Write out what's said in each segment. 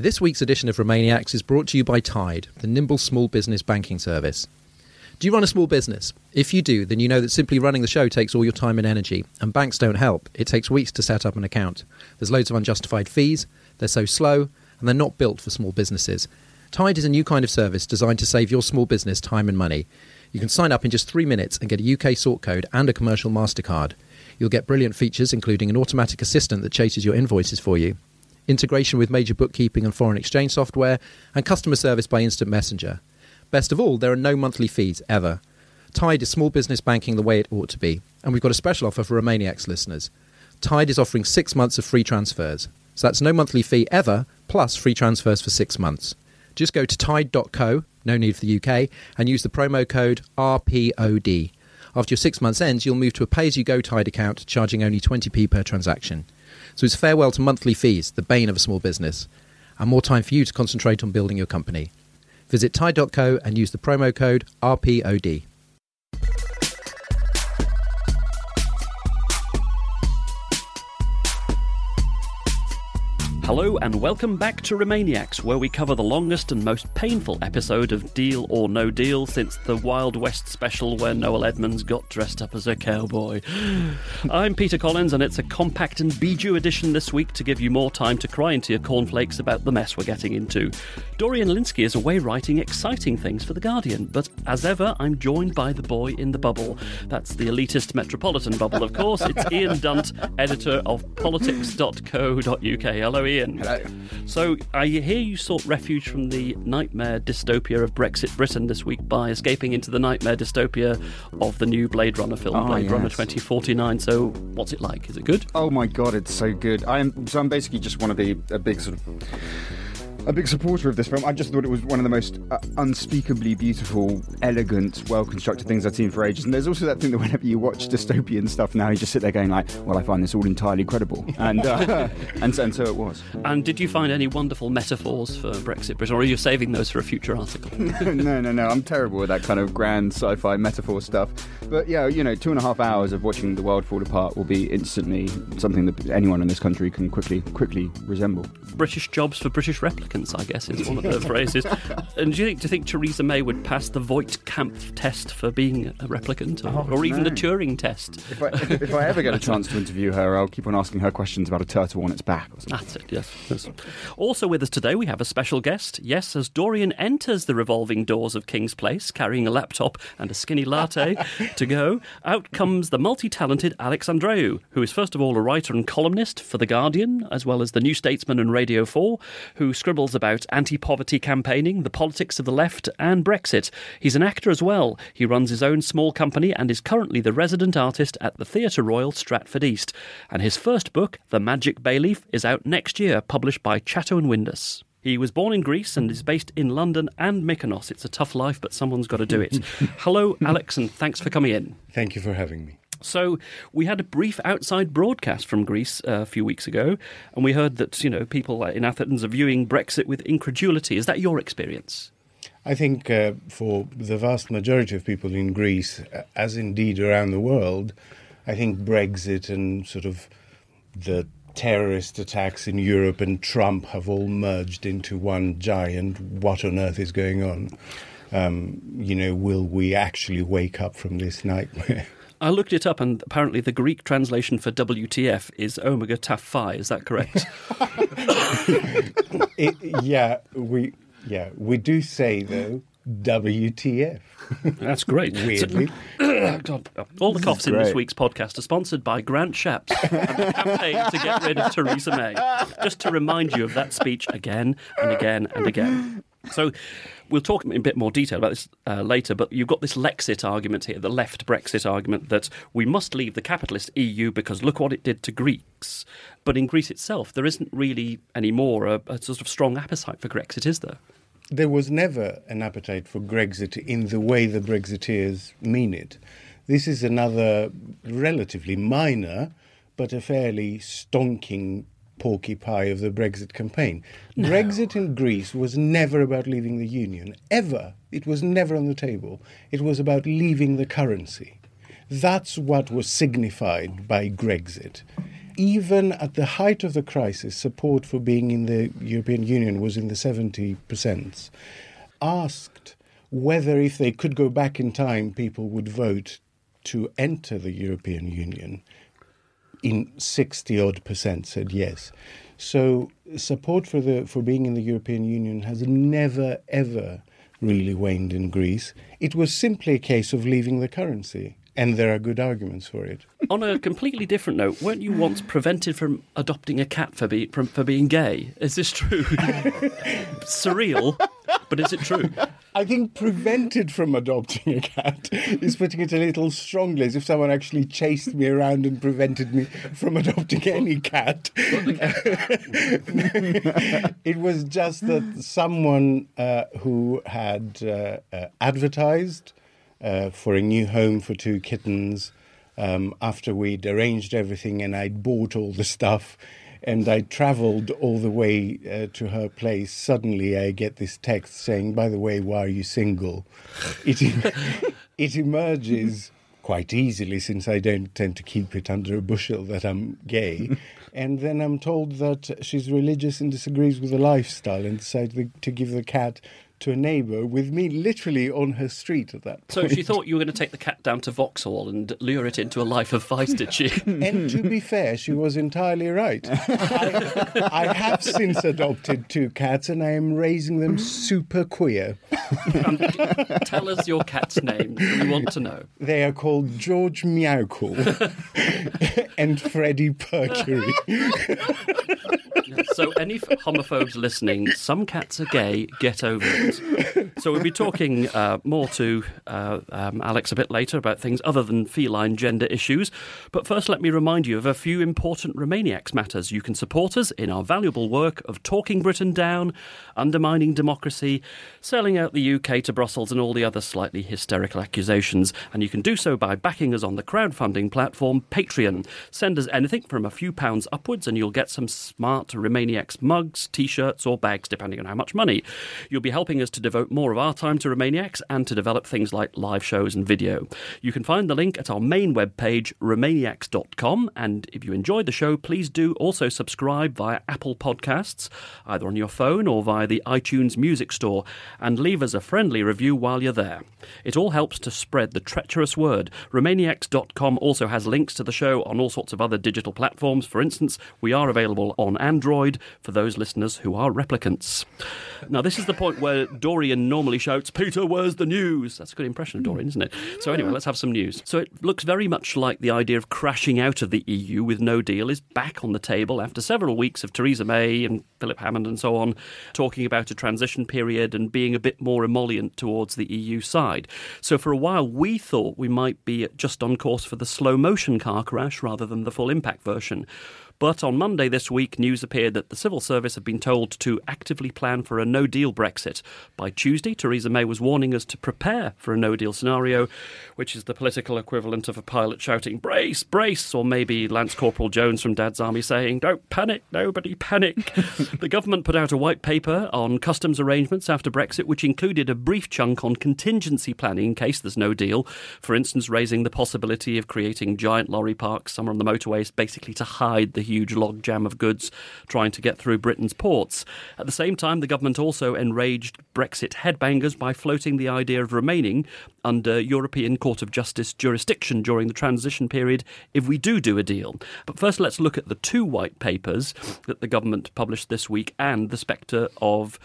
This week's edition of Remainiacs is brought to you by Tide, the nimble small business banking service. Do you run a small business? If you do, then you know that simply running the show takes all your time and energy, and banks don't help. It takes weeks to set up an account. There's loads of unjustified fees, they're so slow, and they're not built for small businesses. Tide is a new kind of service designed to save your small business time and money. You can sign up in just three minutes and get a UK sort code and a commercial MasterCard. You'll get brilliant features, including an automatic assistant that chases your invoices for you, integration with major bookkeeping and foreign exchange software, and customer service by instant messenger. Best of all, there are no monthly fees ever. Tide is small business banking the way it ought to be, and we've got a special offer for Remainiacs listeners. Tide is offering six months of free transfers. So that's no monthly fee ever, plus free transfers for six months. Just go to tide.co, no need for the UK, and use the promo code RPOD. After your six months ends, you'll move to a pay as you go Tide account, charging only 20p per transaction. So it's farewell to monthly fees, the bane of a small business, and more time for you to concentrate on building your company. Visit Tide.co and use the promo code RPOD. Hello and welcome back to Remainiacs, where we cover the longest and most painful episode of Deal or No Deal since the Wild West special where Noel Edmonds got dressed up as a cowboy. I'm Peter Collins, and it's a compact and bijou edition this week to give you more time to cry into your cornflakes about the mess we're getting into. Dorian Lynskey is away writing exciting things for The Guardian, but as ever, I'm joined by the boy in the bubble. That's the elitist metropolitan bubble, of course. It's Ian Dunt, editor of politics.co.uk. Hello, Ian. Hello. So I hear you sought refuge from the nightmare dystopia of Brexit Britain this week by escaping into the nightmare dystopia of the new Blade Runner film, Oh, Blade Runner 2049. So what's it like? Is it good? Oh my god, it's so good. I am so I'm basically just want to be a big sort of a big supporter of this film. I just thought it was one of the most uh, unspeakably beautiful, elegant, well-constructed things I've seen for ages. And there's also that thing that whenever you watch dystopian stuff now, you just sit there going like, "Well, I find this all entirely credible," and uh, and, so, and so it was. And did you find any wonderful metaphors for Brexit Britain, or are you saving those for a future article? no, no, no. I'm terrible with that kind of grand sci-fi metaphor stuff. But yeah, you know, two and a half hours of watching the world fall apart will be instantly something that anyone in this country can quickly, quickly resemble. British jobs for British replicants, I guess, is one of the phrases. And do you think do you think Theresa May would pass the Voight Kampff test for being a replicant, or, oh, or even the. Turing test? If I, if I ever get a chance to interview her, I'll keep on asking her questions about a turtle on its back. Or something. That's it, yes. yes. Also with us today, we have a special guest. Yes, as Dorian enters the revolving doors of King's Place, carrying a laptop and a skinny latte to go, out comes the multi talented Alex Andreou, who is first of all a writer and columnist for The Guardian, as well as The New Statesman and Radio 4, who scribbles about anti poverty campaigning, the politics of the left, and Brexit. He's an actor as well. He runs his own small company and is currently the resident artist at the Theatre Royal Stratford East. And his first book, The Magic Bayleaf, is out next year, published by Chatto and Windus. He was born in Greece and is based in London and Mykonos. It's a tough life, but someone's got to do it. Hello, Alex, and thanks for coming in. Thank you for having me. So we had a brief outside broadcast from Greece uh, a few weeks ago, and we heard that you know people in Athens are viewing Brexit with incredulity. Is that your experience? I think uh, for the vast majority of people in Greece, uh, as indeed around the world, I think Brexit and sort of the terrorist attacks in Europe and Trump have all merged into one giant what on earth is going on? Um, you know, will we actually wake up from this nightmare? I looked it up, and apparently the Greek translation for WTF is Omega Taf Phi. Is that correct? it, yeah, we yeah we do say though WTF. That's great. Weirdly. God, all the coughs in this week's podcast are sponsored by Grant Shapps and the campaign to get rid of Theresa May. Just to remind you of that speech again and again and again. So we'll talk in a bit more detail about this uh, later, but you've got this Lexit argument here, the left Brexit argument that we must leave the capitalist EU because look what it did to Greeks. But in Greece itself, there isn't really anymore a, a sort of strong appetite for Grexit, is there? there was never an appetite for Grexit in the way the Brexiteers mean it. This is another relatively minor, but a fairly stonking porky pie of the Brexit campaign. Brexit in Greece was never about leaving the Union, ever. It was never on the table. It was about leaving the currency. That's what was signified by Grexit. even at the height of the crisis, support for being in the European Union was in the 70%, asked whether if they could go back in time, people would vote to enter the European Union. In 60 odd percent said yes. So support for the for being in the European Union has never ever really waned in Greece. It was simply a case of leaving the currency, and there are good arguments for it. On a completely different note, weren't you once prevented from adopting a cat for, be, from, for being gay? Is this true? Surreal, but is it true? I think prevented from adopting a cat is putting it a little strongly, as if someone actually chased me around and prevented me from adopting any cat. it was just that someone uh, who had uh, uh, advertised uh, for a new home for two kittens um, after we'd arranged everything and I'd bought all the stuff and I traveled all the way uh, to her place. Suddenly, I get this text saying, "By the way, why are you single?" It it emerges quite easily since I don't tend to keep it under a bushel that I'm gay. and then I'm told that she's religious and disagrees with the lifestyle and decided to give the cat to a neighbour with me literally on her street at that point. So she thought you were going to take the cat down to Vauxhall and lure it into a life of vice, did she? and to be fair, she was entirely right. I, I, have since adopted two cats and I am raising them super queer. Um, tell us your cat's name. We want to know. They are called George Meowcool and Freddie Percury. so, any homophobes listening, some cats are gay, get over it. So, we'll be talking uh, more to uh, um, Alex a bit later about things other than feline gender issues. But first, let me remind you of a few important Remainiacs matters. You can support us in our valuable work of talking Britain down, undermining democracy, selling out the UK to Brussels, and all the other slightly hysterical accusations. And you can do so by backing us on the crowdfunding platform Patreon. Send us anything from a few pounds upwards, and you'll get some smart Remainiacs mugs, t shirts, or bags, depending on how much money. You'll be helping us to devote more of our time to Remainiacs and to develop things like live shows and video. You can find the link at our main webpage, remainiacs.com. And if you enjoyed the show, please do also subscribe via Apple Podcasts, either on your phone or via the iTunes Music Store, and leave us a friendly review while you're there. It all helps to spread the treacherous word. Remainiacs.com also has links to the show on all sorts of other digital platforms. For instance, we are available on Android for those listeners who are replicants. Now, this is the point where Dorian normally shouts, Peter, where's the news? That's a good impression of Dorian, isn't it? So, anyway, let's have some news. So, it looks very much like the idea of crashing out of the EU with no deal is back on the table after several weeks of Theresa May and Philip Hammond and so on talking about a transition period and being a bit more emollient towards the EU side. So, for a while, we thought we might be just on course for the slow motion car crash rather than the full impact version. But on Monday this week, news appeared that the civil service had been told to actively plan for a no deal Brexit. By Tuesday, Theresa May was warning us to prepare for a no deal scenario, which is the political equivalent of a pilot shouting, brace, brace, or maybe Lance Corporal Jones from Dad's Army saying, don't panic, nobody panic. the government put out a white paper on customs arrangements after Brexit, which included a brief chunk on contingency planning in case there's no deal. For instance, raising the possibility of creating giant lorry parks somewhere on the motorways, basically to hide the huge logjam of goods trying to get through Britain's ports. At the same time, the government also enraged Brexit headbangers by floating the idea of remaining under European Court of Justice jurisdiction during the transition period if we do do a deal. But first, let's look at the two white papers that the government published this week and the spectre of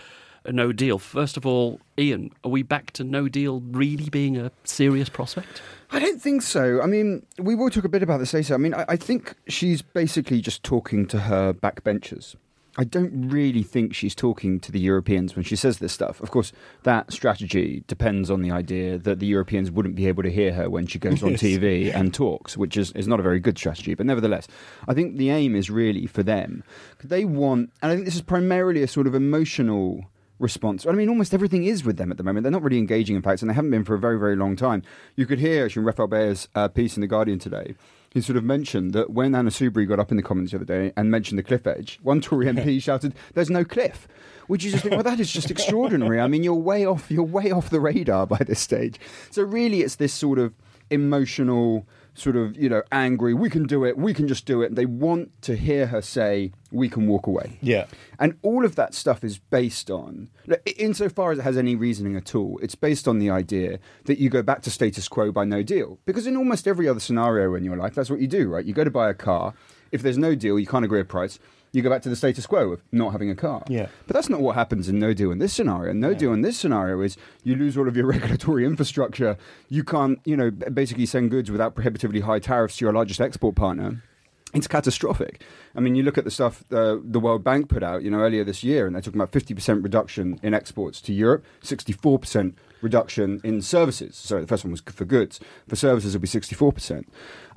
a no deal. First of all, Ian, are we back to no deal really being a serious prospect? I don't think so. I mean, we will talk a bit about this later. I mean, I, I think she's basically just talking to her backbenchers. I don't really think she's talking to the Europeans when she says this stuff. Of course, that strategy depends on the idea that the Europeans wouldn't be able to hear her when she goes on TV and talks, which is, is not a very good strategy. But nevertheless, I think the aim is really for them. They want, and I think this is primarily a sort of emotional response. I mean, almost everything is with them at the moment. They're not really engaging, in fact, and they haven't been for a very, very long time. You could hear actually Rafael Behr's uh, piece in The Guardian today. He sort of mentioned that when Anna Soubry got up in the Commons the other day and mentioned the cliff edge, one Tory MP shouted, "There's no cliff," which you just think, well, that is just extraordinary. I mean, you're way off, you're way off the radar by this stage. So really, it's this sort of emotional sort of, you know, angry. We can do it. We can just do it. They want to hear her say, "We can walk away." Yeah. And all of that stuff is based on, insofar as it has any reasoning at all, it's based on the idea that you go back to status quo by no deal. Because in almost every other scenario in your life, that's what you do, right? You go to buy a car. If there's no deal, you can't agree a price. You go back to the status quo of not having a car. Yeah. But that's not what happens in no deal in this scenario. No deal in this scenario is you lose all of your regulatory infrastructure. You can't, you know, basically send goods without prohibitively high tariffs to your largest export partner it's catastrophic. I mean, you look at the stuff the World Bank put out, you know, earlier this year, and they're talking about 50% reduction in exports to Europe, 64% reduction in services. Sorry, the first one was for goods. For services, it'll be 64%.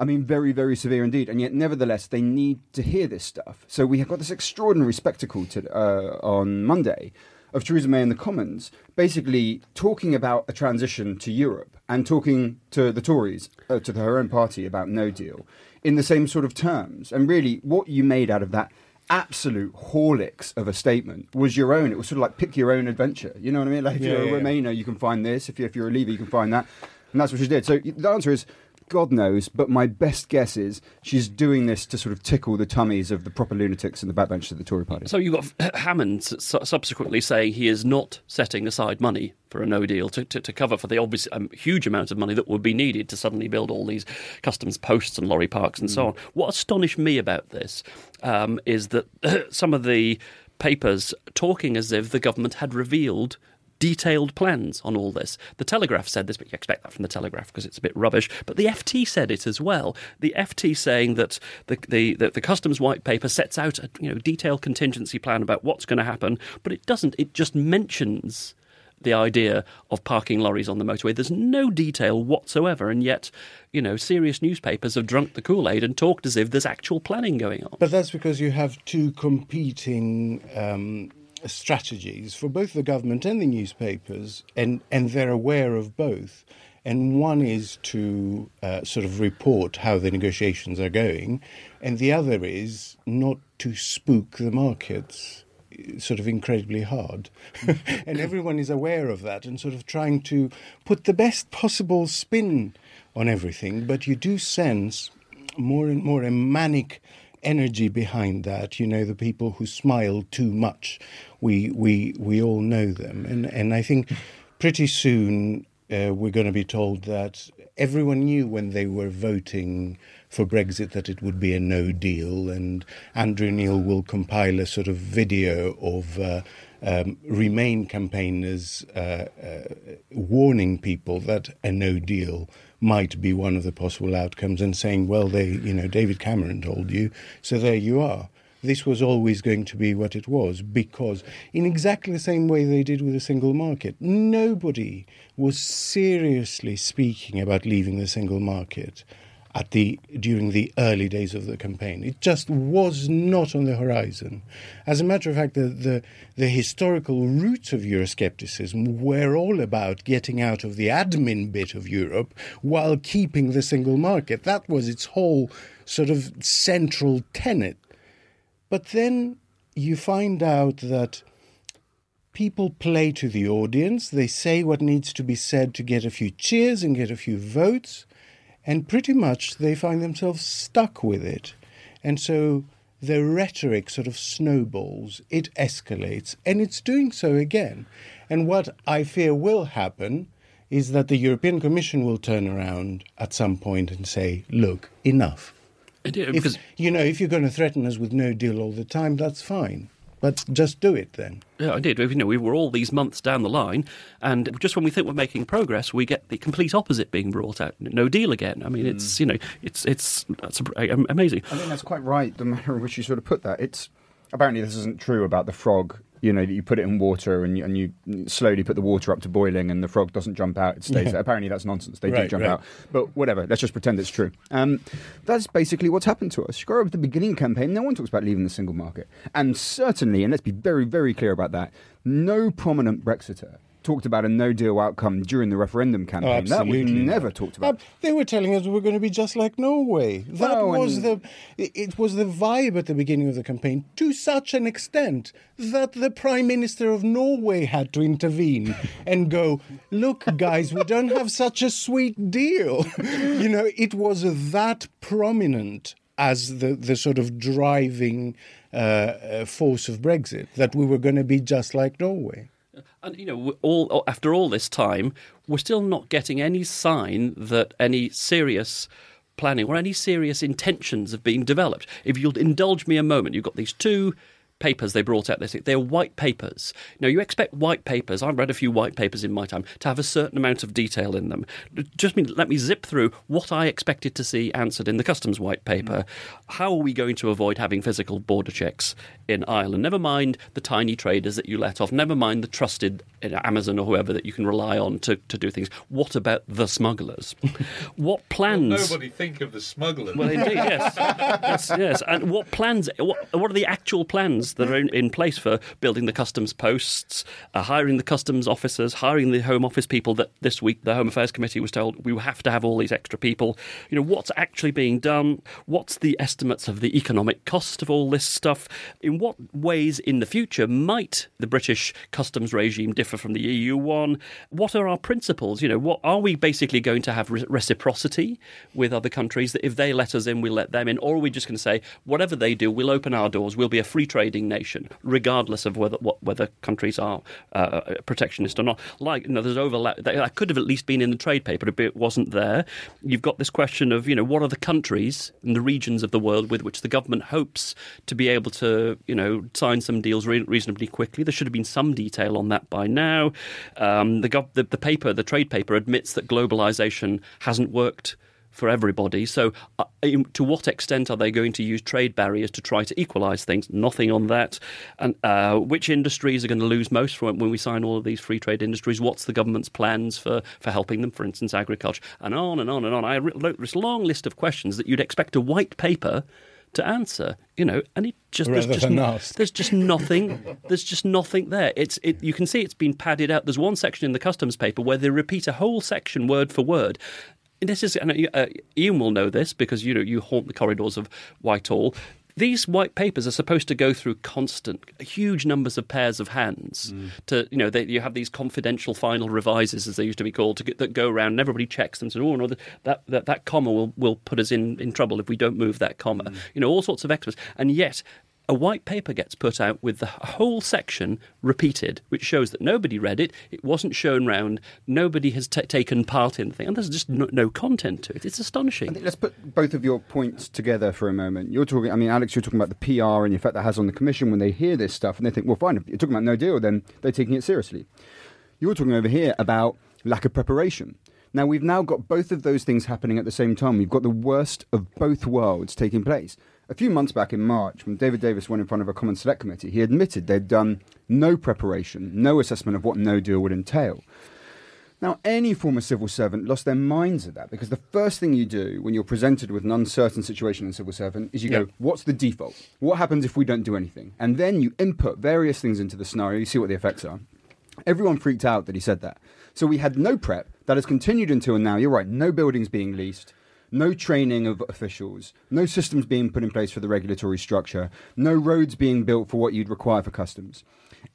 I mean, very, very severe indeed. And yet, nevertheless, they need to hear this stuff. So we have got this extraordinary spectacle to, uh, on Monday of Theresa May in the Commons, basically talking about a transition to Europe and talking to the Tories, uh, to her own party, about no deal in the same sort of terms. And really, what you made out of that absolute horlicks of a statement was your own. It was sort of like pick your own adventure. You know what I mean? Like if Yeah, you're a yeah, yeah. Remainer, you can find this. If you're, if you're a Leaver, you can find that. And that's what she did. So the answer is God knows, but my best guess is she's doing this to sort of tickle the tummies of the proper lunatics in the backbenches of the Tory party. So you've got Hammond subsequently saying he is not setting aside money for a no deal to, to, to cover for the obvious um, huge amount of money that would be needed to suddenly build all these customs posts and lorry parks and so on. What astonished me about this um, is that some of the papers talking as if the government had revealed detailed plans on all this. The Telegraph said this, but you expect that from the Telegraph because it's a bit rubbish. But the FT said it as well. The FT saying that the the, the, the customs white paper sets out a you know detailed contingency plan about what's going to happen, but it doesn't. It just mentions the idea of parking lorries on the motorway. There's no detail whatsoever, and yet, you know, serious newspapers have drunk the Kool Aid and talked as if there's actual planning going on. But that's because you have two competing um, strategies for both the government and the newspapers, and, and they're aware of both. And one is to uh, sort of report how the negotiations are going, and the other is not to spook the markets sort of incredibly hard. and everyone is aware of that and sort of trying to put the best possible spin on everything. But you do sense more and more a manic energy behind that. You know, the people who smile too much, we, we, we all know them. And, and I think pretty soon uh, we're going to be told that everyone knew when they were voting for Brexit that it would be a no deal, and Andrew Neil will compile a sort of video of uh, um, Remain campaigners uh, uh, warning people that a no deal might be one of the possible outcomes, and saying, "Well, they, you know, David Cameron told you, so there you are." This was always going to be what it was because, in exactly the same way they did with the single market, nobody was seriously speaking about leaving the single market at the during the early days of the campaign. It just was not on the horizon. As a matter of fact, the the, the historical roots of Euroscepticism were all about getting out of the admin bit of Europe while keeping the single market. That was its whole sort of central tenet. But then you find out that people play to the audience, they say what needs to be said to get a few cheers and get a few votes, and pretty much they find themselves stuck with it. And so the rhetoric sort of snowballs, it escalates, and it's doing so again. And what I fear will happen is that the European Commission will turn around at some point and say, look, enough. Uh, If, because you know, if you're going to threaten us with no deal all the time, that's fine. But just do it then. Yeah, I did. You know, we were all these months down the line, and just when we think we're making progress, we get the complete opposite being brought out. No deal again. I mean, it's mm. you know, it's it's that's amazing. I think that's quite right, the manner in which you sort of put that. It's apparently this isn't true about the frog. You know that you put it in water and you, and you slowly put the water up to boiling and the frog doesn't jump out; it stays Yeah. there. Apparently that's nonsense. They do jump right. out, but whatever. Let's just pretend it's true. Um, that's basically what's happened to us. You go over the beginning campaign. No one talks about leaving the single market, and certainly, and let's be very very clear about that. No prominent Brexiter talked about a no deal outcome during the referendum campaign. that was absolutely never talked about. Uh, they were telling us we were going to be just like Norway. That Well, was the it it was the vibe at the beginning of the campaign to such an extent that the prime minister of Norway had to intervene and go, "Look, guys, we don't have such a sweet deal." you know, it was that prominent as the the sort of driving uh, uh, force of Brexit that we were going to be just like Norway. And you know, all after all this time, we're still not getting any sign that any serious planning or any serious intentions have been developed. If you'll indulge me a moment, you've got these two papers they brought out. They're white papers. Now you expect white papers. I've read a few white papers in my time to have a certain amount of detail in them. Just me, let me zip through what I expected to see answered in the customs white paper. Hmm. How are we going to avoid having physical border checks in Ireland? Never mind the tiny traders that you let off. Never mind the trusted you know, Amazon or whoever that you can rely on to, to do things. What about the smugglers? what plans? Nobody think of the smugglers. Well, indeed, yes. yes, yes. And what plans? What, what are the actual plans that are in, in place for building the customs posts, uh, hiring the customs officers, hiring the Home Office people? That this week the Home Affairs Committee was told we have to have all these extra people. You know, what's actually being done? What's the estimates of the economic cost of all this stuff? In what ways in the future might the British customs regime differ from the EU one? What are our principles? You know, what are we basically going to have re- reciprocity with other countries that if they let us in, we let them in, or are we just going to say whatever they do, we'll open our doors, we'll be a free trading nation, regardless of whether what, whether countries are uh, protectionist or not? Like, you know, there's overlap. That could have at least been in the trade paper, but it wasn't there. You've got this question of you know what are the countries and the regions of the world with which the government hopes to be able to you know sign some deals re- reasonably quickly. There should have been some detail on that by now. Um, the, gov- the the paper, the trade paper, admits that globalization hasn't worked for everybody. So, uh, to what extent are they going to use trade barriers to try to equalise things? Nothing on that. And uh, which industries are going to lose most from when we sign all of these free trade industries? What's the government's plans for, for helping them? For instance, agriculture, and on and on and on. I wrote this long list of questions that you'd expect a white paper to answer, you know, and it just there's Rather just n- ask. there's just nothing. There's just nothing there. It's it. You can see it's been padded out. There's one section in the customs paper where they repeat a whole section word for word. And this is, and uh, Ian will know this because you know you haunt the corridors of Whitehall. These white papers are supposed to go through constant, huge numbers of pairs of hands. Mm. To you know, they, you have these confidential final revises, as they used to be called, to get, that go around, and everybody checks them. And says, "Oh no, that, that that comma will will put us in in trouble if we don't move that comma." Mm. You know, all sorts of experts, and yet a white paper gets put out with the whole section repeated, which shows that nobody read it, it wasn't shown round, nobody has ta taken part in the thing, and there's just no, no content to it. It's astonishing. Let's put both of your points together for a moment. You're talking, I mean, Alex, you're talking about the PR and the effect that has on the Commission when they hear this stuff and they think, well, fine, if you're talking about no deal, then they're taking it seriously. You're talking over here about lack of preparation. Now, we've now got both of those things happening at the same time. We've got the worst of both worlds taking place. A few months back in March, when David Davis went in front of a Common Select Committee, he admitted they'd done no preparation, no assessment of what no deal would entail. Now, any former civil servant lost their minds at that because the first thing you do when you're presented with an uncertain situation in civil servant is you Yeah. go, What's the default? What happens if we don't do anything? And then you input various things into the scenario, you see what the effects are. Everyone freaked out that he said that. So we had no prep that has continued until now. You're right, no buildings being leased, no training of officials, no systems being put in place for the regulatory structure, no roads being built for what you'd require for customs.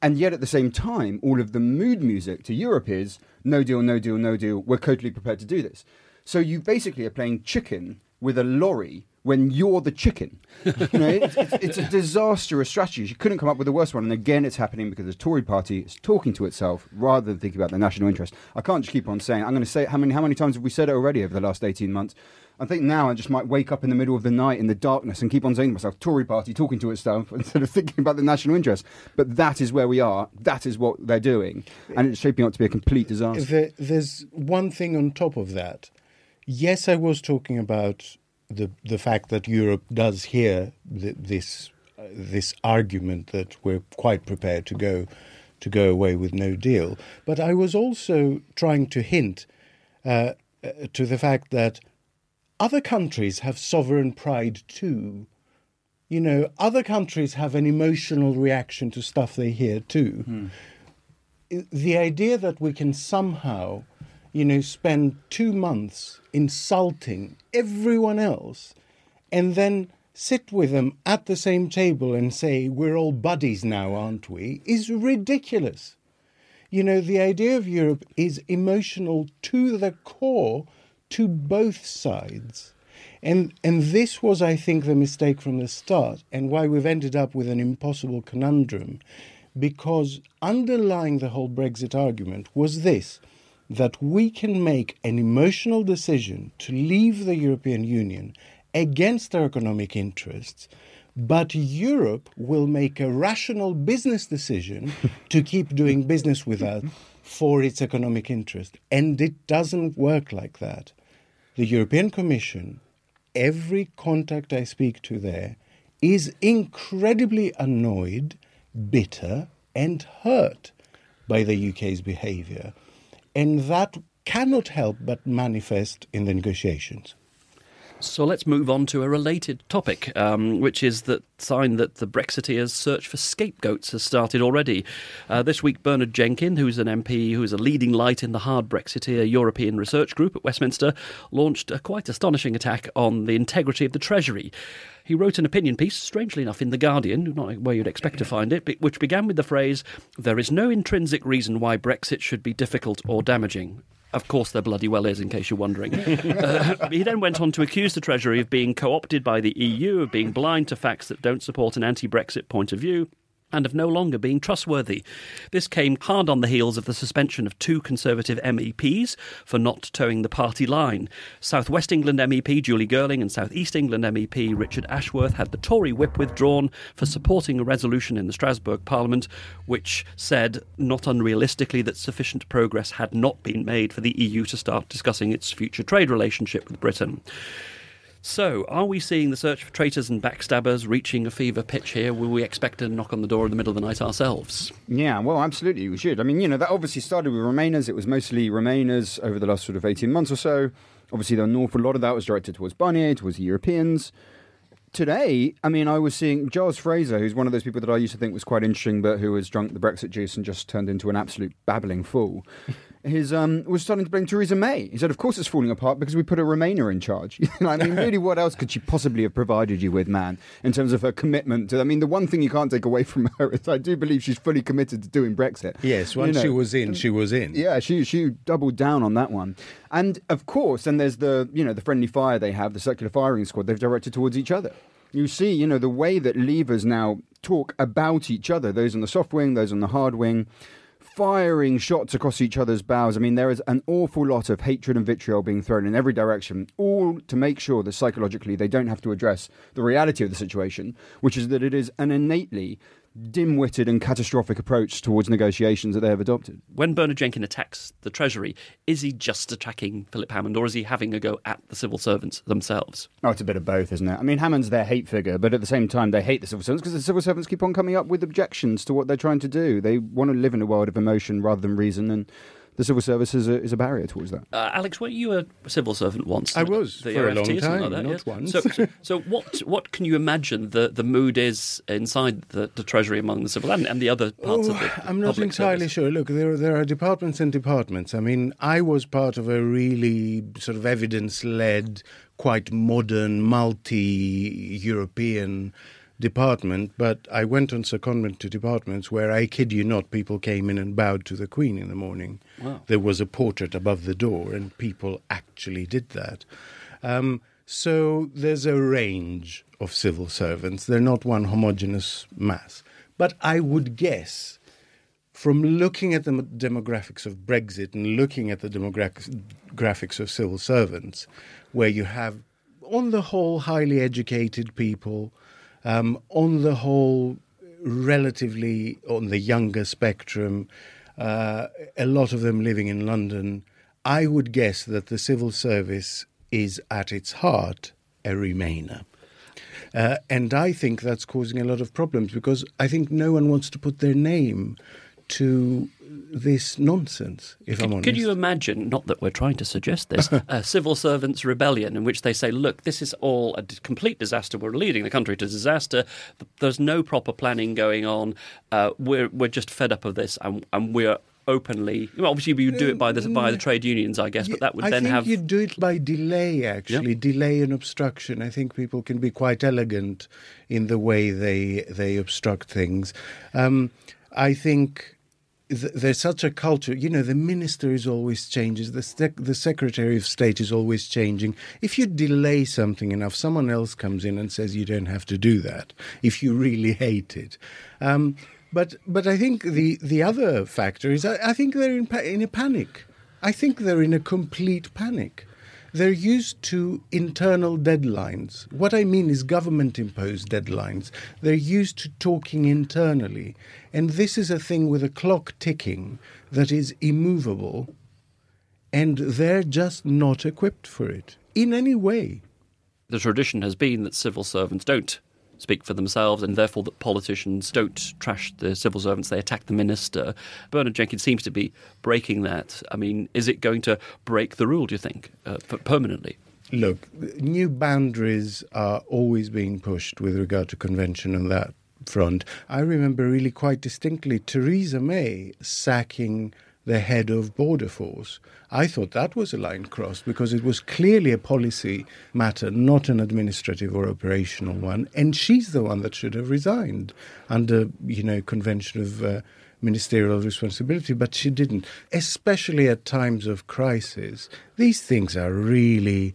And yet at the same time, all of the mood music to Europe is no deal, no deal, no deal. We're totally prepared to do this. So you basically are playing chicken with a lorry when you're the chicken. you know, it's, it's, it's a disastrous strategy. You couldn't come up with a worse one. And again, it's happening because the Tory party is talking to itself rather than thinking about the national interest. I can't just keep on saying. I'm going to say how many how many times have we said it already over the last 18 months? I think now I just might wake up in the middle of the night in the darkness and keep on saying to myself, Tory party talking to itself instead of thinking about the national interest. But that is where we are. That is what they're doing. And it's shaping up to be a complete disaster. There, there's one thing on top of that. Yes, I was talking about the the fact that Europe does hear th- this uh, this argument that we're quite prepared to go to go away with no deal, but I was also trying to hint uh, uh, to the fact that other countries have sovereign pride too. You know, other countries have an emotional reaction to stuff they hear too. Hmm. the idea that we can somehow, you know, spend two months insulting everyone else and then sit with them at the same table and say, we're all buddies now, aren't we, is ridiculous. You know, the idea of Europe is emotional to the core to both sides. And, and this was, I think, the mistake from the start, and why we've ended up with an impossible conundrum, because underlying the whole Brexit argument was this that we can make an emotional decision to leave the European Union against our economic interests, but Europe will make a rational business decision to keep doing business with us for its economic interest. And it doesn't work like that. The European Commission every contact I speak to there is incredibly annoyed, bitter, and hurt by the UK's behaviour. And that cannot help but manifest in the negotiations. So let's move on to a related topic, um, which is the sign that the Brexiteers' search for scapegoats has started already. Uh, this week, Bernard Jenkin, who's an MP who is a leading light in the Hard Brexiteer European Research Group at Westminster, launched a quite astonishing attack on the integrity of the Treasury. He wrote an opinion piece, strangely enough, in The Guardian, not where you'd expect to find it, which began with the phrase, There is no intrinsic reason why Brexit should be difficult or damaging. Of course, there bloody well is, in case you're wondering. uh, he then went on to accuse the Treasury of being co opted by the EU, of being blind to facts that don't support an anti Brexit point of view, and of no longer being trustworthy. This came hard on the heels of the suspension of two Conservative MEPs for not toeing the party line. South West England MEP Julie Girling and South East England MEP Richard Ashworth had the Tory whip withdrawn for supporting a resolution in the Strasbourg Parliament which said, not unrealistically, that sufficient progress had not been made for the EU to start discussing its future trade relationship with Britain. So, are we seeing the search for traitors and backstabbers reaching a fever pitch here? Will we expect a knock on the door in the middle of the night ourselves? Yeah, well, absolutely, we should. I mean, you know, that obviously started with Remainers. It was mostly Remainers over the last sort of 18 months or so. Obviously, an awful lot of that was directed towards Barnier, towards the Europeans. Today, I mean, I was seeing Giles Fraser, who's one of those people that I used to think was quite interesting, but who has drunk the Brexit juice and just turned into an absolute babbling fool his um, was starting to blame Theresa May. He said, "Of course, it's falling apart because we put a Remainer in charge." I mean, really, what else could she possibly have provided you with, man? In terms of her commitment to, I mean, the one thing you can't take away from her is I do believe she's fully committed to doing Brexit. Yes, once you know, she was in, she was in. Yeah, she she doubled down on that one, and of course, and there's the you know the friendly fire they have, the circular firing squad they've directed towards each other. You see, you know, the way that leavers now talk about each other, those on the soft wing, those on the hard wing firing shots across each other's bows. I mean, there is an awful lot of hatred and vitriol being thrown in every direction, all to make sure that psychologically they don't have to address the reality of the situation, which is that it is an innately dim witted and catastrophic approach towards negotiations that they have adopted. When Bernard Jenkin attacks the Treasury, is he just attacking Philip Hammond or is he having a go at the civil servants themselves? Oh, it's a bit of both, isn't it? I mean, Hammond's their hate figure, but at the same time, they hate the civil servants because the civil servants keep on coming up with objections to what they're trying to do. They want to live in a world of emotion rather than reason, and the civil service is a, is a barrier towards that. Uh, Alex, were you a civil servant once? I was the for RFT, a long time, like that, not yeah? once. So, so, so, what what can you imagine the, the mood is inside the, the Treasury among the civil and, and the other parts oh, of the I'm not entirely service? sure. Look, there there are departments and departments. I mean, I was part of a really sort of evidence led, quite modern, multi European department, but I went on secondment to departments where I kid you not, people came in and bowed to the Queen in the morning. Wow. There was a portrait above the door, and people actually did that. Um, so there's a range of civil servants. They're not one homogeneous mass. But I would guess, from looking at the demographics of Brexit and looking at the demographics of civil servants, where you have, on the whole, highly educated people, um, on the whole, relatively on the younger spectrum, uh, a lot of them living in London, I would guess that the civil service is at its heart a Remainer. Uh, and I think that's causing a lot of problems because I think no one wants to put their name to this nonsense, if could, I'm honest. Could you imagine, not that we're trying to suggest this, a civil servants' rebellion in which they say, look, this is all a complete disaster. We're leading the country to disaster. There's no proper planning going on. Uh, we're, we're just fed up of this and, and we're openly. Well, obviously, you would do it by the by the trade unions, I guess, but that would I then think have. you do it by delay, actually, delay and obstruction. I think people can be quite elegant in the way they they obstruct things. Um, I think th- there's such a culture. You know, the minister is always changes. The sec- the secretary of state is always changing. If you delay something enough, someone else comes in and says you don't have to do that. If you really hate it. Um, but but I think the, the other factor is I, I think they're in, pa- in a panic. I think they're in a complete panic. They're used to internal deadlines. What I mean is government imposed deadlines. They're used to talking internally. And this is a thing with a clock ticking that is immovable. And they're just not equipped for it in any way. the tradition has been that civil servants don't speak for themselves and therefore that politicians don't trash the civil servants, they attack the minister. Bernard Jenkins seems to be breaking that. I mean, is it going to break the rule, do you think, uh, permanently? Look, new boundaries are always being pushed with regard to convention on that front. I remember really quite distinctly Theresa May sacking the head of Border Force. I thought that was a line crossed because it was clearly a policy matter, not an administrative or operational one, and she's the one that should have resigned under, you know, convention of uh, ministerial responsibility, but she didn't. Especially at times of crisis, these things are really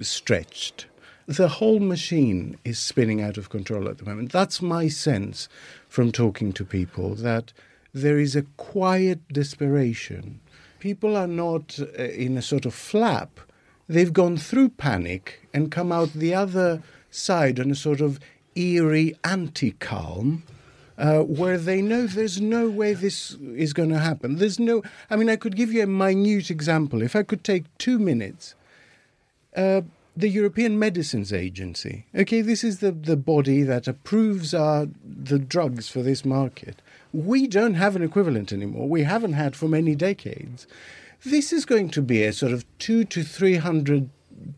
stretched. The whole machine is spinning out of control at the moment. That's my sense from talking to people that there is a quiet desperation. People are not uh, in a sort of flap. They've gone through panic and come out the other side on a sort of eerie anti calm. Uh, where they know there's no way this is going to happen. There's no, I mean, I could give you a minute example. If I could take two minutes, uh, the European Medicines Agency. Okay, this is the, the body that approves our, the drugs for this market. We don't have an equivalent anymore. We haven't had for many decades. This is going to be a sort of two to three hundred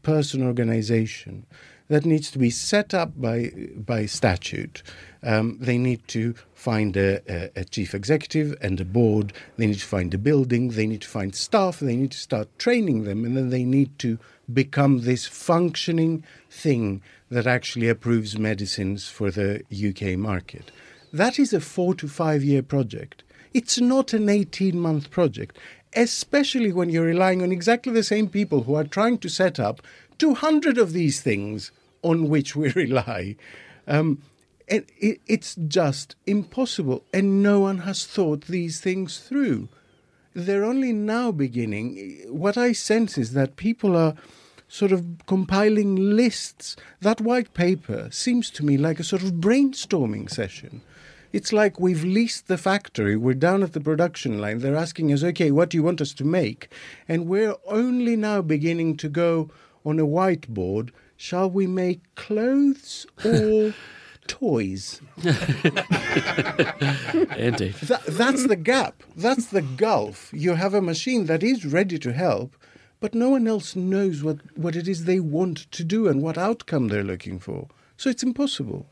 person organization that needs to be set up by by statute. Um, they need to find a, a, a chief executive and a board. They need to find a building. They need to find staff. They need to start training them, and then they need to become this functioning thing that actually approves medicines for the UK market. That is a four to five year project. It's not an 18 month project, especially when you're relying on exactly the same people who are trying to set up 200 of these things on which we rely. Um, and it, it's just impossible, and no one has thought these things through. They're only now beginning. What I sense is that people are sort of compiling lists. That white paper seems to me like a sort of brainstorming session. It's like we've leased the factory, we're down at the production line, they're asking us, okay, what do you want us to make? And we're only now beginning to go on a whiteboard, shall we make clothes or toys? Indeed. That, that's the gap. That's the gulf. You have a machine that is ready to help, but no one else knows what, what it is they want to do and what outcome they're looking for. So it's impossible.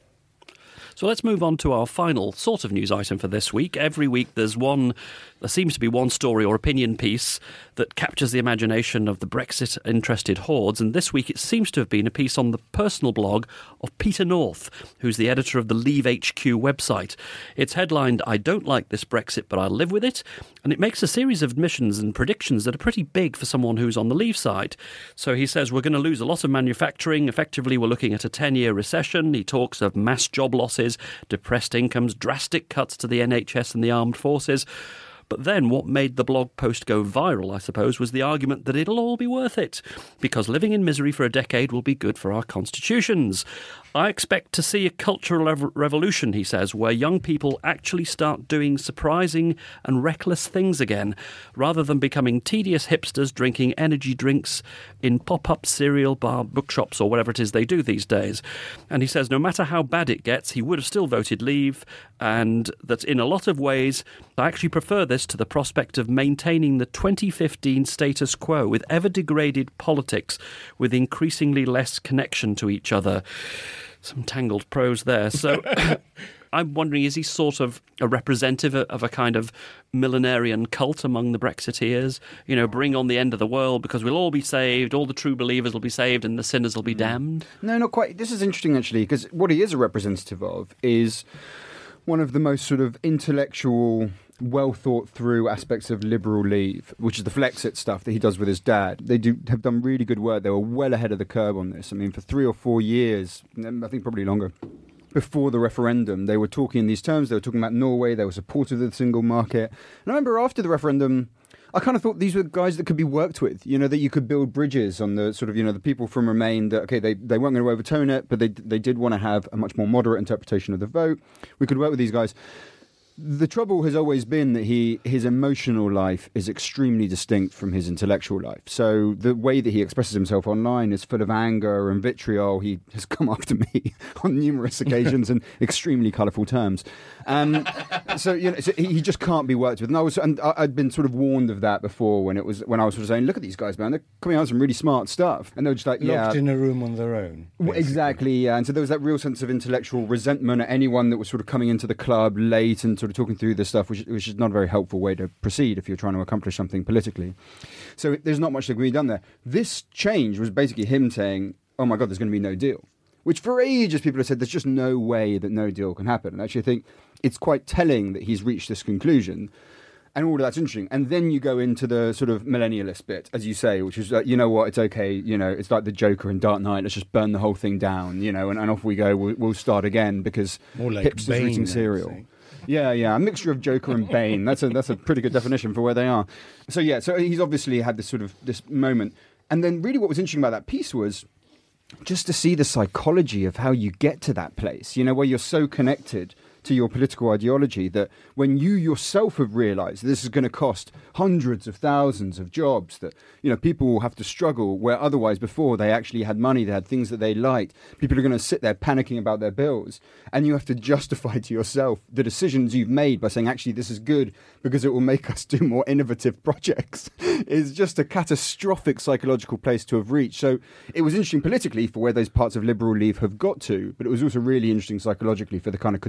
So let's move on to our final sort of news item for this week. Every week there's one, there seems to be one story or opinion piece that captures the imagination of the Brexit interested hordes. And this week it seems to have been a piece on the personal blog of Peter North, who's the editor of the Leave HQ website. It's headlined, I don't like this Brexit, but I'll live with it. And it makes a series of admissions and predictions that are pretty big for someone who's on the leave side. So he says we're going to lose a lot of manufacturing. Effectively, we're looking at a 10 year recession. He talks of mass job losses, depressed incomes, drastic cuts to the NHS and the armed forces. But then what made the blog post go viral, I suppose, was the argument that it'll all be worth it, because living in misery for a decade will be good for our constitutions. I expect to see a cultural rev- revolution, he says, where young people actually start doing surprising and reckless things again, rather than becoming tedious hipsters drinking energy drinks in pop up cereal bar bookshops or whatever it is they do these days. And he says no matter how bad it gets, he would have still voted leave, and that in a lot of ways, I actually prefer this to the prospect of maintaining the 2015 status quo with ever degraded politics with increasingly less connection to each other. Some tangled prose there. So. I'm wondering, is he sort of a representative of a kind of millenarian cult among the Brexiteers? You know, bring on the end of the world because we'll all be saved, all the true believers will be saved, and the sinners will be Mm. damned. No, not quite. This is interesting actually, because what he is a representative of is one of the most sort of intellectual, well thought through aspects of liberal leave, which is the Flexcit stuff that he does with his dad. They do have done really good work. They were well ahead of the curve on this. I mean, for three or four years, mm, I think probably longer. Before the referendum, they were talking in these terms. They were talking about Norway. They were supportive of the single market. And I remember after the referendum, I kind of thought these were guys that could be worked with, you know, that you could build bridges on the sort of, you know, the people from Remain that, okay, they, they weren't going to overturn it, but they, they did want to have a much more moderate interpretation of the vote. We could work with these guys. The trouble has always been that he his emotional life is extremely distinct from his intellectual life. So the way that he expresses himself online is full of anger and vitriol. He has come after me on numerous occasions in extremely colourful terms. Um, so you know, so he he just can't be worked with. And I was, and I- I'd been sort of warned of that before when it was when I was sort of saying, "Look at these guys, man! They're coming out with some really smart stuff," and they were just like, "Yeah." Locked in a room on their own. Basically. Exactly, yeah. And so there was that real sense of intellectual resentment at anyone that was sort of coming into the club late and sort of talking through this stuff, which, which is not a very helpful way to proceed if you're trying to accomplish something politically. So there's not much that can be done there. This change was basically him saying, oh my God, there's going to be no deal. Which for ages people have said there's just no way that no deal can happen. And actually, I think it's quite telling that he's reached this conclusion and all of that's interesting. And then you go into the sort of millennialist bit, as you say, which is, uh, you know what, it's okay, you know, it's like the Joker in Dark Knight, let's just burn the whole thing down, you know, and, and off we go, we'll, we'll start again because More like hipsters Bane, eating cereal. Yeah, yeah, a mixture of Joker and Bane. That's a that's a pretty good definition for where they are. So yeah, so he's obviously had this sort of this moment, and then really what was interesting about that piece was just to see the psychology of how you get to that place, you know, where you're so connected to your political ideology that when you yourself have realized this is going to cost hundreds of thousands of jobs that you know people will have to struggle where otherwise before they actually had money they had things that they liked. People are going to sit there panicking about their bills. And you have to justify to yourself the decisions you've made by saying actually this is good because it will make us do more innovative projects. Is just a catastrophic psychological place to have reached. So it was interesting politically for where those parts of liberal leave have got to but it was also really interesting psychologically for the kind of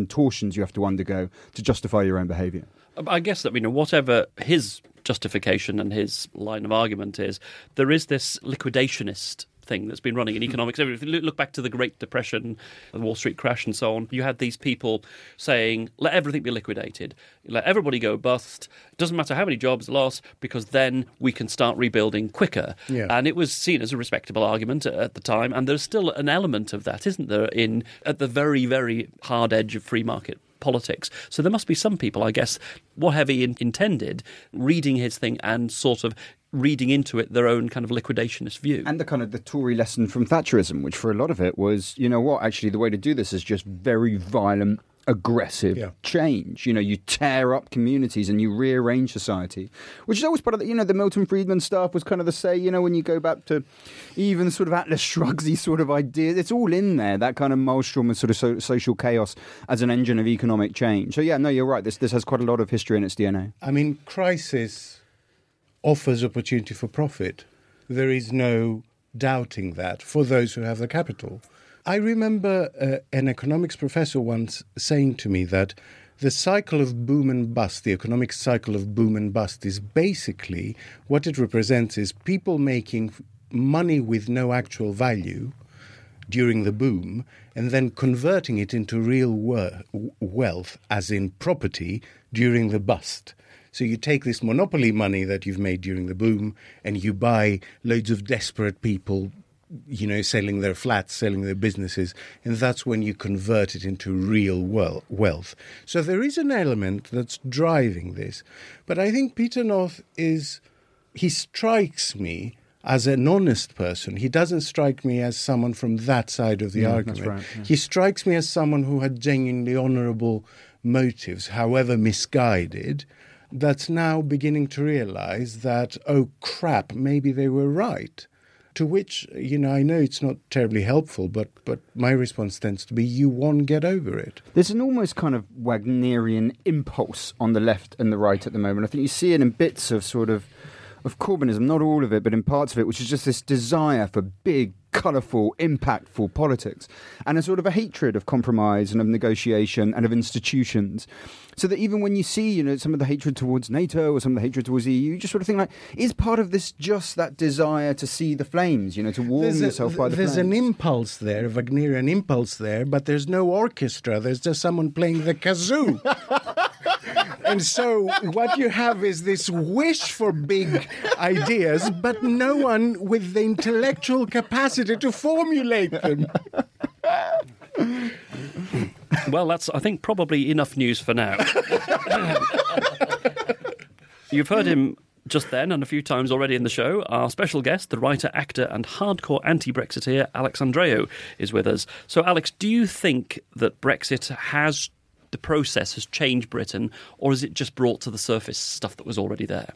contortions you have to undergo to justify your own behavior? Uh, I guess that you know whatever his justification and his line of argument is, there is this liquidationist thing that's been running in hmm. economics. If you look back to the Great Depression, the Wall Street crash, and so on, you had these people saying, "Let everything be liquidated, let everybody go bust. It doesn't matter how many jobs lost, because then we can start rebuilding quicker." Yeah. And it was seen as a respectable argument at- at the time, and there's still an element of that, isn't there, in at the very, very hard edge of free market politics. So there must be some people, I guess, whatever he in- intended, reading his thing and sort of reading into it their own kind of liquidationist view. and the kind of the Tory lesson from Thatcherism, which for a lot of it was, you know what, actually the way to do this is just very violent, aggressive Yeah. change. You know, you tear up communities and you rearrange society, which is always part of the, you know, the Milton Friedman stuff was kind of the say, you know, when you go back to even sort of Atlas Shrugsy sort of ideas, it's all in there, that kind of maelstrom of sort of so, social chaos as an engine of economic change. So yeah, no, you're right. This, this has quite a lot of history in its DNA. I mean, crisis offers opportunity for profit. There is no doubting that for those who have the capital. I remember uh, an economics professor once saying to me that the cycle of boom and bust, the economic cycle of boom and bust, is basically what it represents is people making money with no actual value during the boom and then converting it into real wor- wealth, as in property, during the bust. So you take this monopoly money that you've made during the boom and you buy loads of desperate people, you know, selling their flats, selling their businesses, and that's when you convert it into real wealth. So there is an element that's driving this. But I think Peter North is, he strikes me as an honest person. He doesn't strike me as someone from that side of the mm, Yeah, argument. that's right, yeah. He strikes me as someone who had genuinely honourable motives, however misguided, that's now beginning to realise that, oh crap, maybe they were right. To which, you know, I know it's not terribly helpful, but, but my response tends to be, you won't get over it. There's an almost kind of Wagnerian impulse on the left and the right at the moment. I think you see it in bits of sort of of Corbynism, not all of it, but in parts of it, which is just this desire for big, colourful, impactful politics, and a sort of a hatred of compromise and of negotiation and of institutions. So that even when you see, you know, some of the hatred towards NATO or some of the hatred towards the EU, you just sort of think like, is part of this just that desire to see the flames, you know, to warm there's yourself a, by the There's flames? There's an impulse there, a Wagnerian impulse there, but there's no orchestra. There's just someone playing the kazoo. and so what you have is this wish for big ideas, but no one with the intellectual capacity to formulate them. Well, that's, I think, probably enough news for now. You've heard him just then and a few times already in the show. Our special guest, the writer, actor, and hardcore anti Brexiteer, Alex Andreou, is with us. So, Alex, do you think that Brexit has, the process has changed Britain, or has it just brought to the surface stuff that was already there?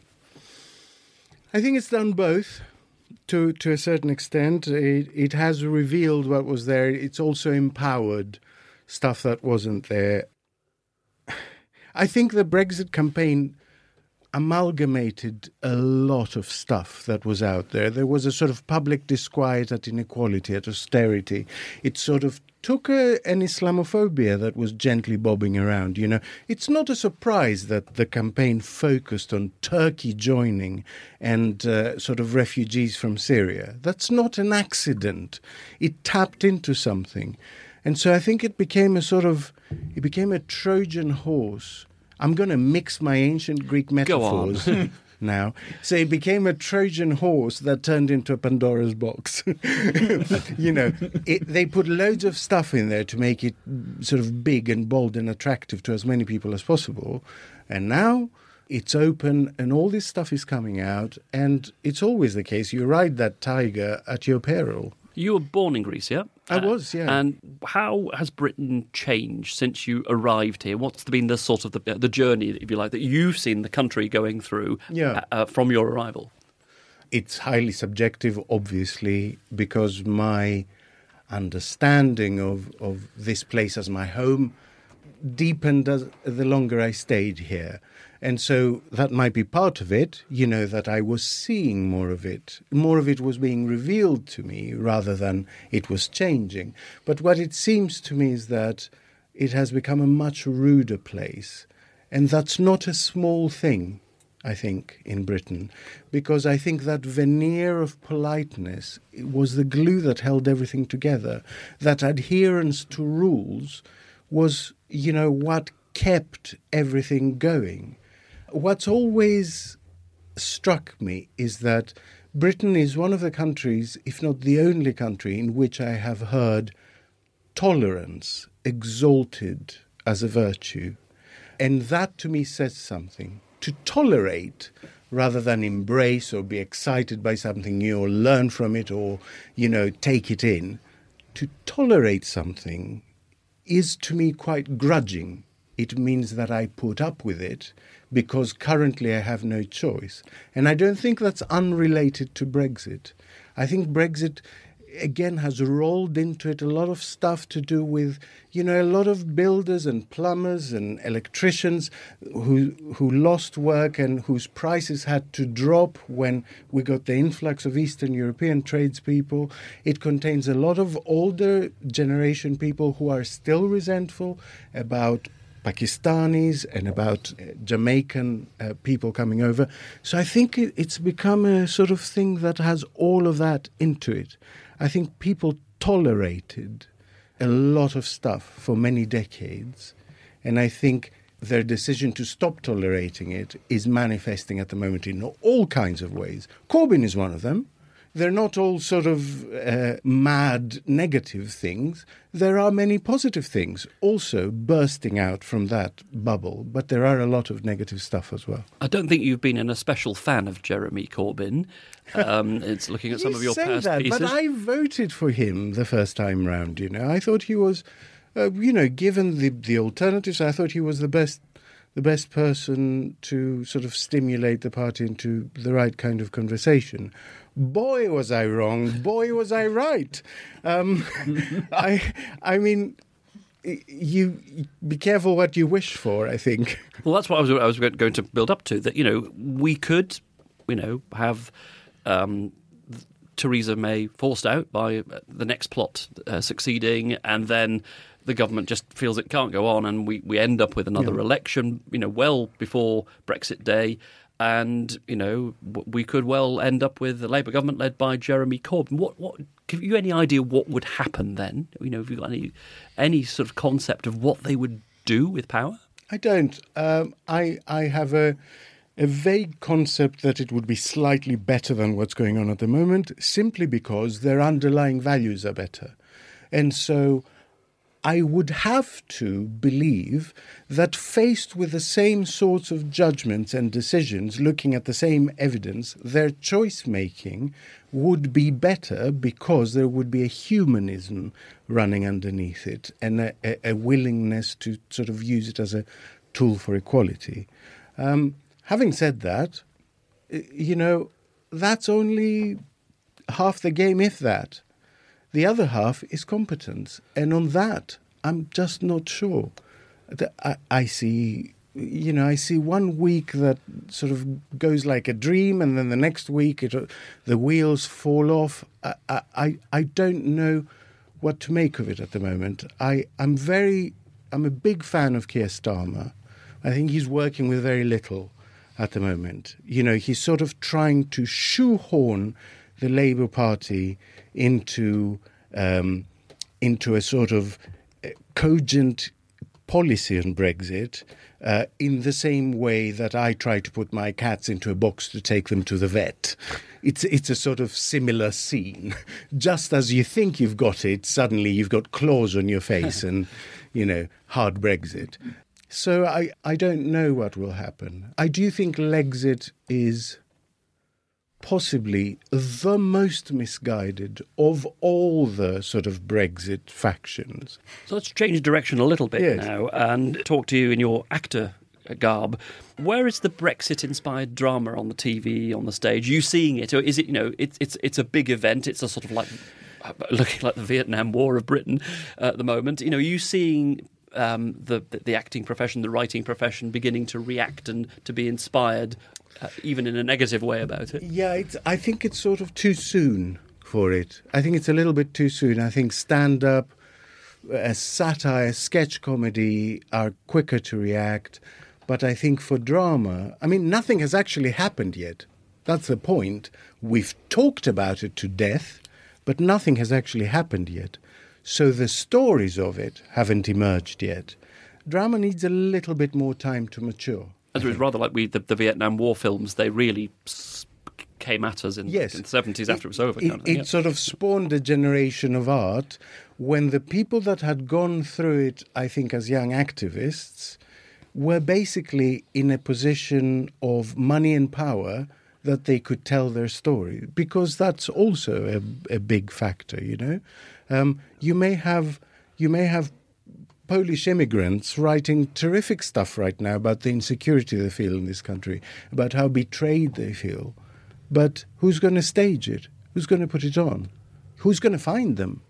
I think it's done both to to a certain extent. It, it has revealed what was there. It's also empowered stuff that wasn't there. I think the Brexit campaign amalgamated a lot of stuff that was out there. There was a sort of public disquiet at inequality, at austerity. It sort of took a, an Islamophobia that was gently bobbing around. You know, it's not a surprise that the campaign focused on Turkey joining and uh, sort of refugees from Syria. That's not an accident. It tapped into something. And so I think it became a sort of, it became a Trojan horse. I'm going to mix my ancient Greek metaphors now. So it became a Trojan horse that turned into a Pandora's box. you know, it, they put loads of stuff in there to make it sort of big and bold and attractive to as many people as possible. And now it's open and all this stuff is coming out. And it's always the case. You ride that tiger at your peril. You were born in Greece, yeah? I was, yeah. And how has Britain changed since you arrived here? What's been the sort of the, the journey, if you like, that you've seen the country going through Yeah. uh, from your arrival? it's highly subjective, obviously, because my understanding of, of this place as my home deepened as the longer I stayed here. And so that might be part of it, you know, that I was seeing more of it. More of it was being revealed to me rather than it was changing. But what it seems to me is that it has become a much ruder place. And that's not a small thing. I think, in Britain, because I think that veneer of politeness was the glue that held everything together. That adherence to rules was, you know, what kept everything going. What's always struck me is that Britain is one of the countries, if not the only country, in which I have heard tolerance exalted as a virtue. And that to me says something. To tolerate rather than embrace or be excited by something new or learn from it or, you know, take it in, to tolerate something is to me quite grudging. It means that I put up with it because currently I have no choice. And I don't think that's unrelated to Brexit. I think Brexit again has rolled into it a lot of stuff to do with you know a lot of builders and plumbers and electricians who who lost work and whose prices had to drop when we got the influx of eastern european tradespeople it contains a lot of older generation people who are still resentful about Pakistanis and about uh, Jamaican uh, people coming over. So I think it, it's become a sort of thing that has all of that into it. I think people tolerated a lot of stuff for many decades, and I think their decision to stop tolerating it is manifesting at the moment in all kinds of ways. Corbyn is one of them. They're not all sort of uh, mad negative things. There are many positive things also bursting out from that bubble, but there are a lot of negative stuff as well. I don't think you've been an especial fan of Jeremy Corbyn. Um, it's looking at some of your past that, pieces. But I voted for him the first time round. You know, I thought he was, uh, you know, given the the alternatives, I thought he was the best, the best person to sort of stimulate the party into the right kind of conversation. Boy, was I wrong! Boy, was I right! Um, I, I mean. You be careful what you wish for. I think. Well, that's what I was, I was going to build up to. That you know we could, you know, have um, Theresa May forced out by uh, the next plot uh, succeeding, and then the government just feels it can't go on, and we, we end up with another Yeah. election, you know, well before Brexit Day. And you know we could well end up with a Labour government led by Jeremy Corbyn. What what give you any idea what would happen then? You know, have you got any any sort of concept of what they would do with power? I don't. Um, I I have a a vague concept that it would be slightly better than what's going on at the moment, simply because their underlying values are better, and so I would have to believe that faced with the same sorts of judgments and decisions, looking at the same evidence, their choice making would be better because there would be a humanism running underneath it and a, a, a willingness to sort of use it as a tool for equality. Um, having said that, you know, that's only half the game, if that. The other half is competence, and on that, I'm just not sure. I, I see, you know, I see one week that sort of goes like a dream, and then the next week it, the wheels fall off. I, I- I, don't know what to make of it at the moment. I, I'm very, I'm a big fan of Keir Starmer. I think he's working with very little at the moment. You know, he's sort of trying to shoehorn the Labour Party into um, into a sort of uh, cogent policy on Brexit uh, in the same way that I try to put my cats into a box to take them to the vet. It's it's a sort of similar scene. Just as you think you've got it, suddenly you've got claws on your face and you know hard Brexit. So I, I don't know what will happen. I do think Lexit is possibly the most misguided of all the sort of Brexit factions. So let's change direction a little bit Yes. now and talk to you in your actor garb. Where is the Brexit-inspired drama on the TV, on the stage? you seeing it, or is it? You know, it's it's it's a big event. It's a sort of like looking like the Vietnam War of Britain uh, at the moment. You know, are you seeing. Um, the, the acting profession, the writing profession, beginning to react and to be inspired, even in a negative way about it. Yeah, I think it's sort of too soon for it. I think it's a little bit too soon. I think stand up, uh, satire, sketch comedy are quicker to react. But I think for drama, I mean, nothing has actually happened yet. That's the point. We've talked about it to death, but nothing has actually happened yet. So the stories of it haven't emerged yet. Drama needs a little bit more time to mature. As it was rather like we the, the Vietnam War films, they really came at us in, Yes. in the seventies after it was over. It, kind of thing, it yeah. sort of spawned a generation of art when the people that had gone through it, I think, as young activists, were basically in a position of money and power that they could tell their story because that's also a, a big factor you know um, you may have you may have Polish immigrants writing terrific stuff right now about the insecurity they feel in this country, about how betrayed they feel. But who's going to stage it? Who's going to put it on? Who's going to find them?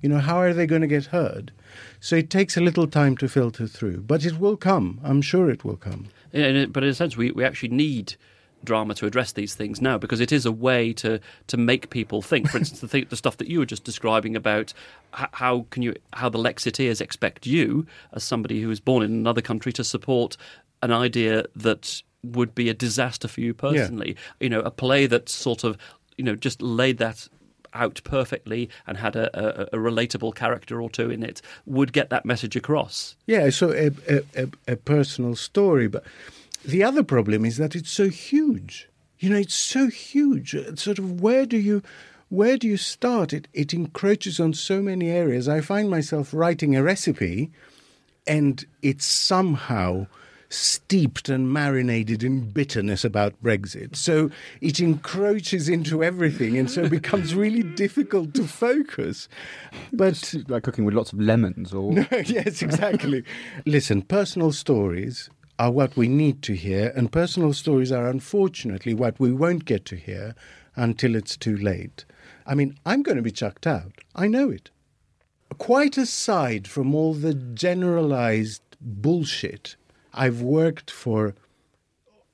You know, how are they going to get heard? So it takes a little time to filter through, but it will come. I'm sure it will come. Yeah, but in a sense, we, we actually need drama to address these things now because it is a way to to make people think. For instance, the, th- the stuff that you were just describing about h- how can you how the Lexiteers expect you, as somebody who was born in another country, to support an idea that would be a disaster for you personally. You know, a play that sort of you know just laid that out perfectly and had a, a, a relatable character or two in it would get that message across. Yeah, so a, a, a, a personal story. But the other problem is that it's so huge. You know, it's so huge. It's sort of where do you where do you start? It it encroaches on so many areas. I find myself writing a recipe and it's somehow steeped and marinated in bitterness about Brexit. So it encroaches into everything and so it becomes really difficult to focus. But like cooking with lots of lemons or yes, exactly. Listen, personal stories are what we need to hear, and personal stories are unfortunately what we won't get to hear until it's too late. I mean, I'm going to be chucked out. I know it. Quite aside from all the generalized bullshit, I've worked for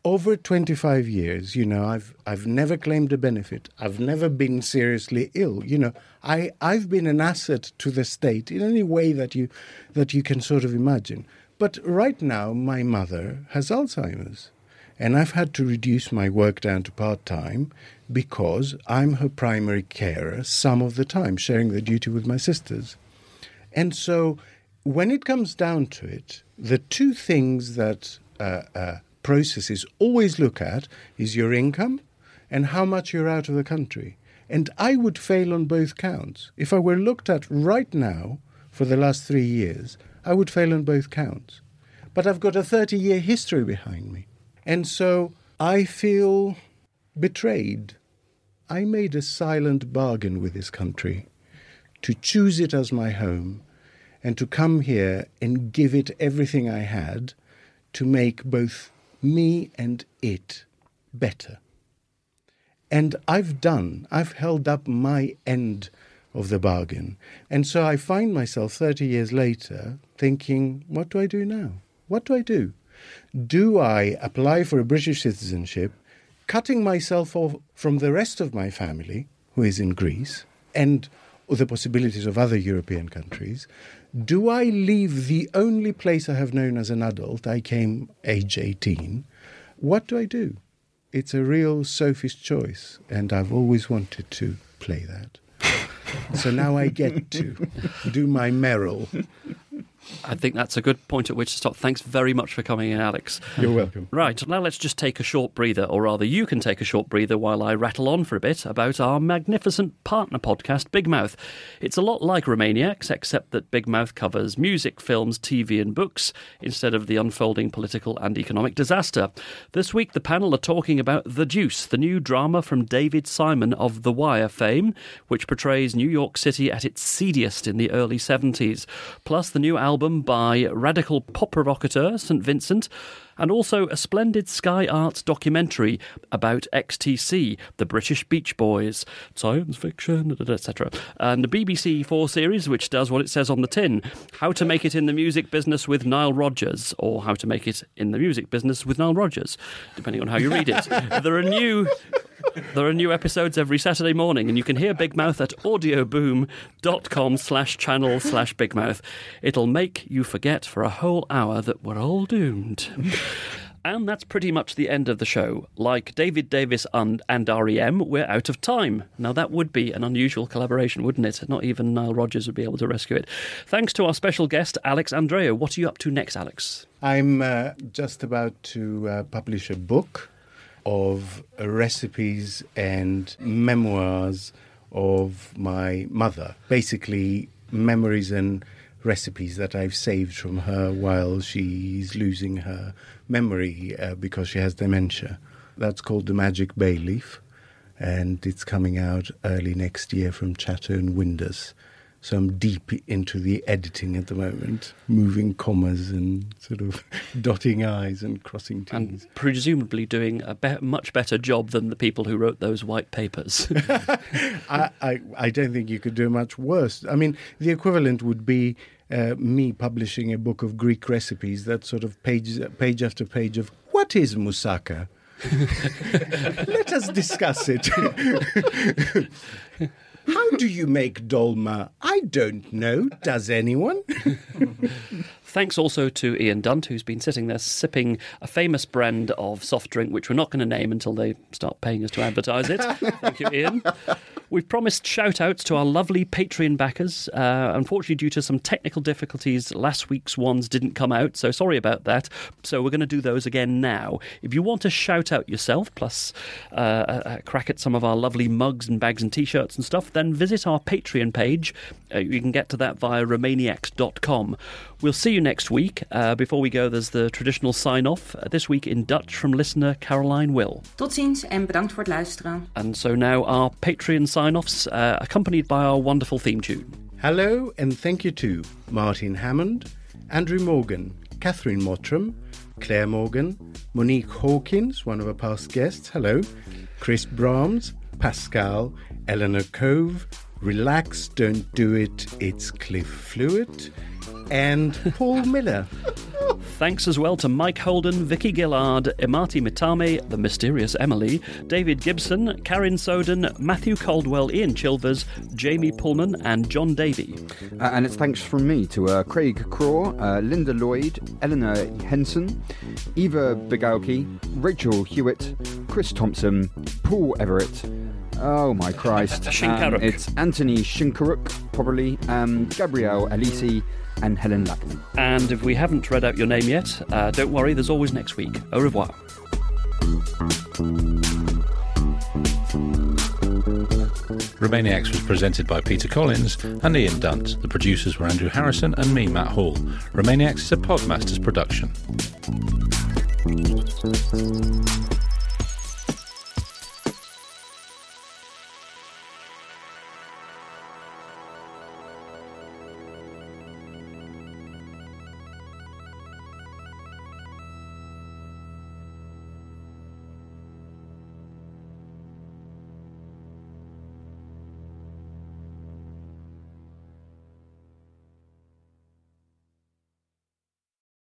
over 25 years, you know, I've I've never claimed a benefit. I've never been seriously ill. You know, I I've been an asset to the state in any way that you that you can sort of imagine. But right now, my mother has Alzheimer's, and I've had to reduce my work down to part time because I'm her primary carer some of the time, sharing the duty with my sisters. And so, when it comes down to it, the two things that uh, uh, processes always look at is your income and how much you're out of the country. And I would fail on both counts. If I were looked at right now for the last three years, I would fail on both counts. But I've got a 30 year history behind me. And so I feel betrayed. I made a silent bargain with this country to choose it as my home and to come here and give it everything I had to make both me and it better. And I've done, I've held up my end of the bargain. And so I find myself 30 years later thinking, what do I do now? What do I do? Do I apply for a British citizenship, cutting myself off from the rest of my family, who is in Greece, and the possibilities of other European countries? Do I leave the only place I have known as an adult? I came age 18. What do I do? It's a real Sophie's choice, and I've always wanted to play that. so now I get to do my Meryl I think that's a good point at which to stop. Thanks very much for coming in, Alex. You're welcome. Right, now let's just take a short breather, or rather, you can take a short breather while I rattle on for a bit about our magnificent partner podcast, Big Mouth. It's a lot like Remainiacs, except that Big Mouth covers music, films, TV, and books instead of the unfolding political and economic disaster. This week, the panel are talking about The Deuce, the new drama from David Simon of The Wire fame, which portrays New York City at its seediest in the early 70s, plus the new album album by radical pop provocateur St Vincent, and also a splendid Sky Arts documentary about XTC, the British Beach Boys, science fiction, etc. And the BBC Four series, which does what it says on the tin How to Make It in the Music Business with Nile Rodgers, or How to Make It in the Music Business with Nile Rodgers, depending on how you read it. there are new there are new episodes every Saturday morning, and you can hear Big Mouth at audioboom.com slash channel slash Big Mouth. It'll make you forget for a whole hour that we're all doomed. And that's pretty much the end of the show. Like David Davis and, and REM, we're out of time. Now, that would be an unusual collaboration, wouldn't it? Not even Nile Rodgers would be able to rescue it. Thanks to our special guest, Alex Andreou. What are you up to next, Alex? I'm uh, just about to uh, publish a book of recipes and memoirs of my mother. Basically, memories and recipes that I've saved from her while she's losing her memory uh, because she has dementia. That's called The Magic Bay Leaf, and it's coming out early next year from Chatto and Windus. So I'm deep into the editing at the moment, moving commas and sort of dotting I's and crossing T's. And presumably doing a be- much better job than the people who wrote those white papers. I, I, I, don't think you could do much worse. I mean, the equivalent would be uh, me publishing a book of Greek recipes that sort of page, page after page of what is moussaka? Let us discuss it. How do you make dolma? I don't know. Does anyone? Thanks also to Ian Dunt, who's been sitting there sipping a famous brand of soft drink, which we're not going to name until they start paying us to advertise it. Thank you, Ian. We've promised shout outs to our lovely Patreon backers. Uh, unfortunately, due to some technical difficulties, last week's ones didn't come out, so sorry about that. So we're going to do those again now. If you want to shout out yourself, plus uh, a, a crack at some of our lovely mugs and bags and t shirts and stuff, then visit our Patreon page. Uh, you can get to that via remainiacs.com. We'll see you next week. Uh, before we go, there's the traditional sign off. Uh, this week in Dutch from listener Caroline Will. Tot ziens en bedankt voor het luisteren. And so now our Patreon sign offs, uh, accompanied by our wonderful theme tune. Hello, and thank you to Martin Hammond, Andrew Morgan, Catherine Mottram, Claire Morgan, Monique Hawkins, one of our past guests. Hello. Chris Brahms, Pascal, Eleanor Cove, Relax, Don't Do It, It's Cliff Fluid, and Paul Miller. Thanks as well to Mike Holden, Vicky Gillard, Imati Mitame, the mysterious Emily, David Gibson, Karen Soden, Matthew Caldwell, Ian Chilvers, Jamie Pullman, and John Davey. Uh, and it's thanks from me to uh, Craig Craw, uh, Linda Lloyd, Eleanor Henson, Eva Begauke, Rachel Hewitt, Chris Thompson, Paul Everett. Oh my Christ. Shinkaruk. Um, it's Anthony Shinkaruk, probably, um, Gabrielle Alisi, and Helen Lackman. And if we haven't read out your name yet, uh, don't worry, there's always next week. Au revoir. Remainiacs was presented by Peter Collins and Ian Dunt. The producers were Andrew Harrison and me, Matt Hall. Remainiacs is a Podmasters production.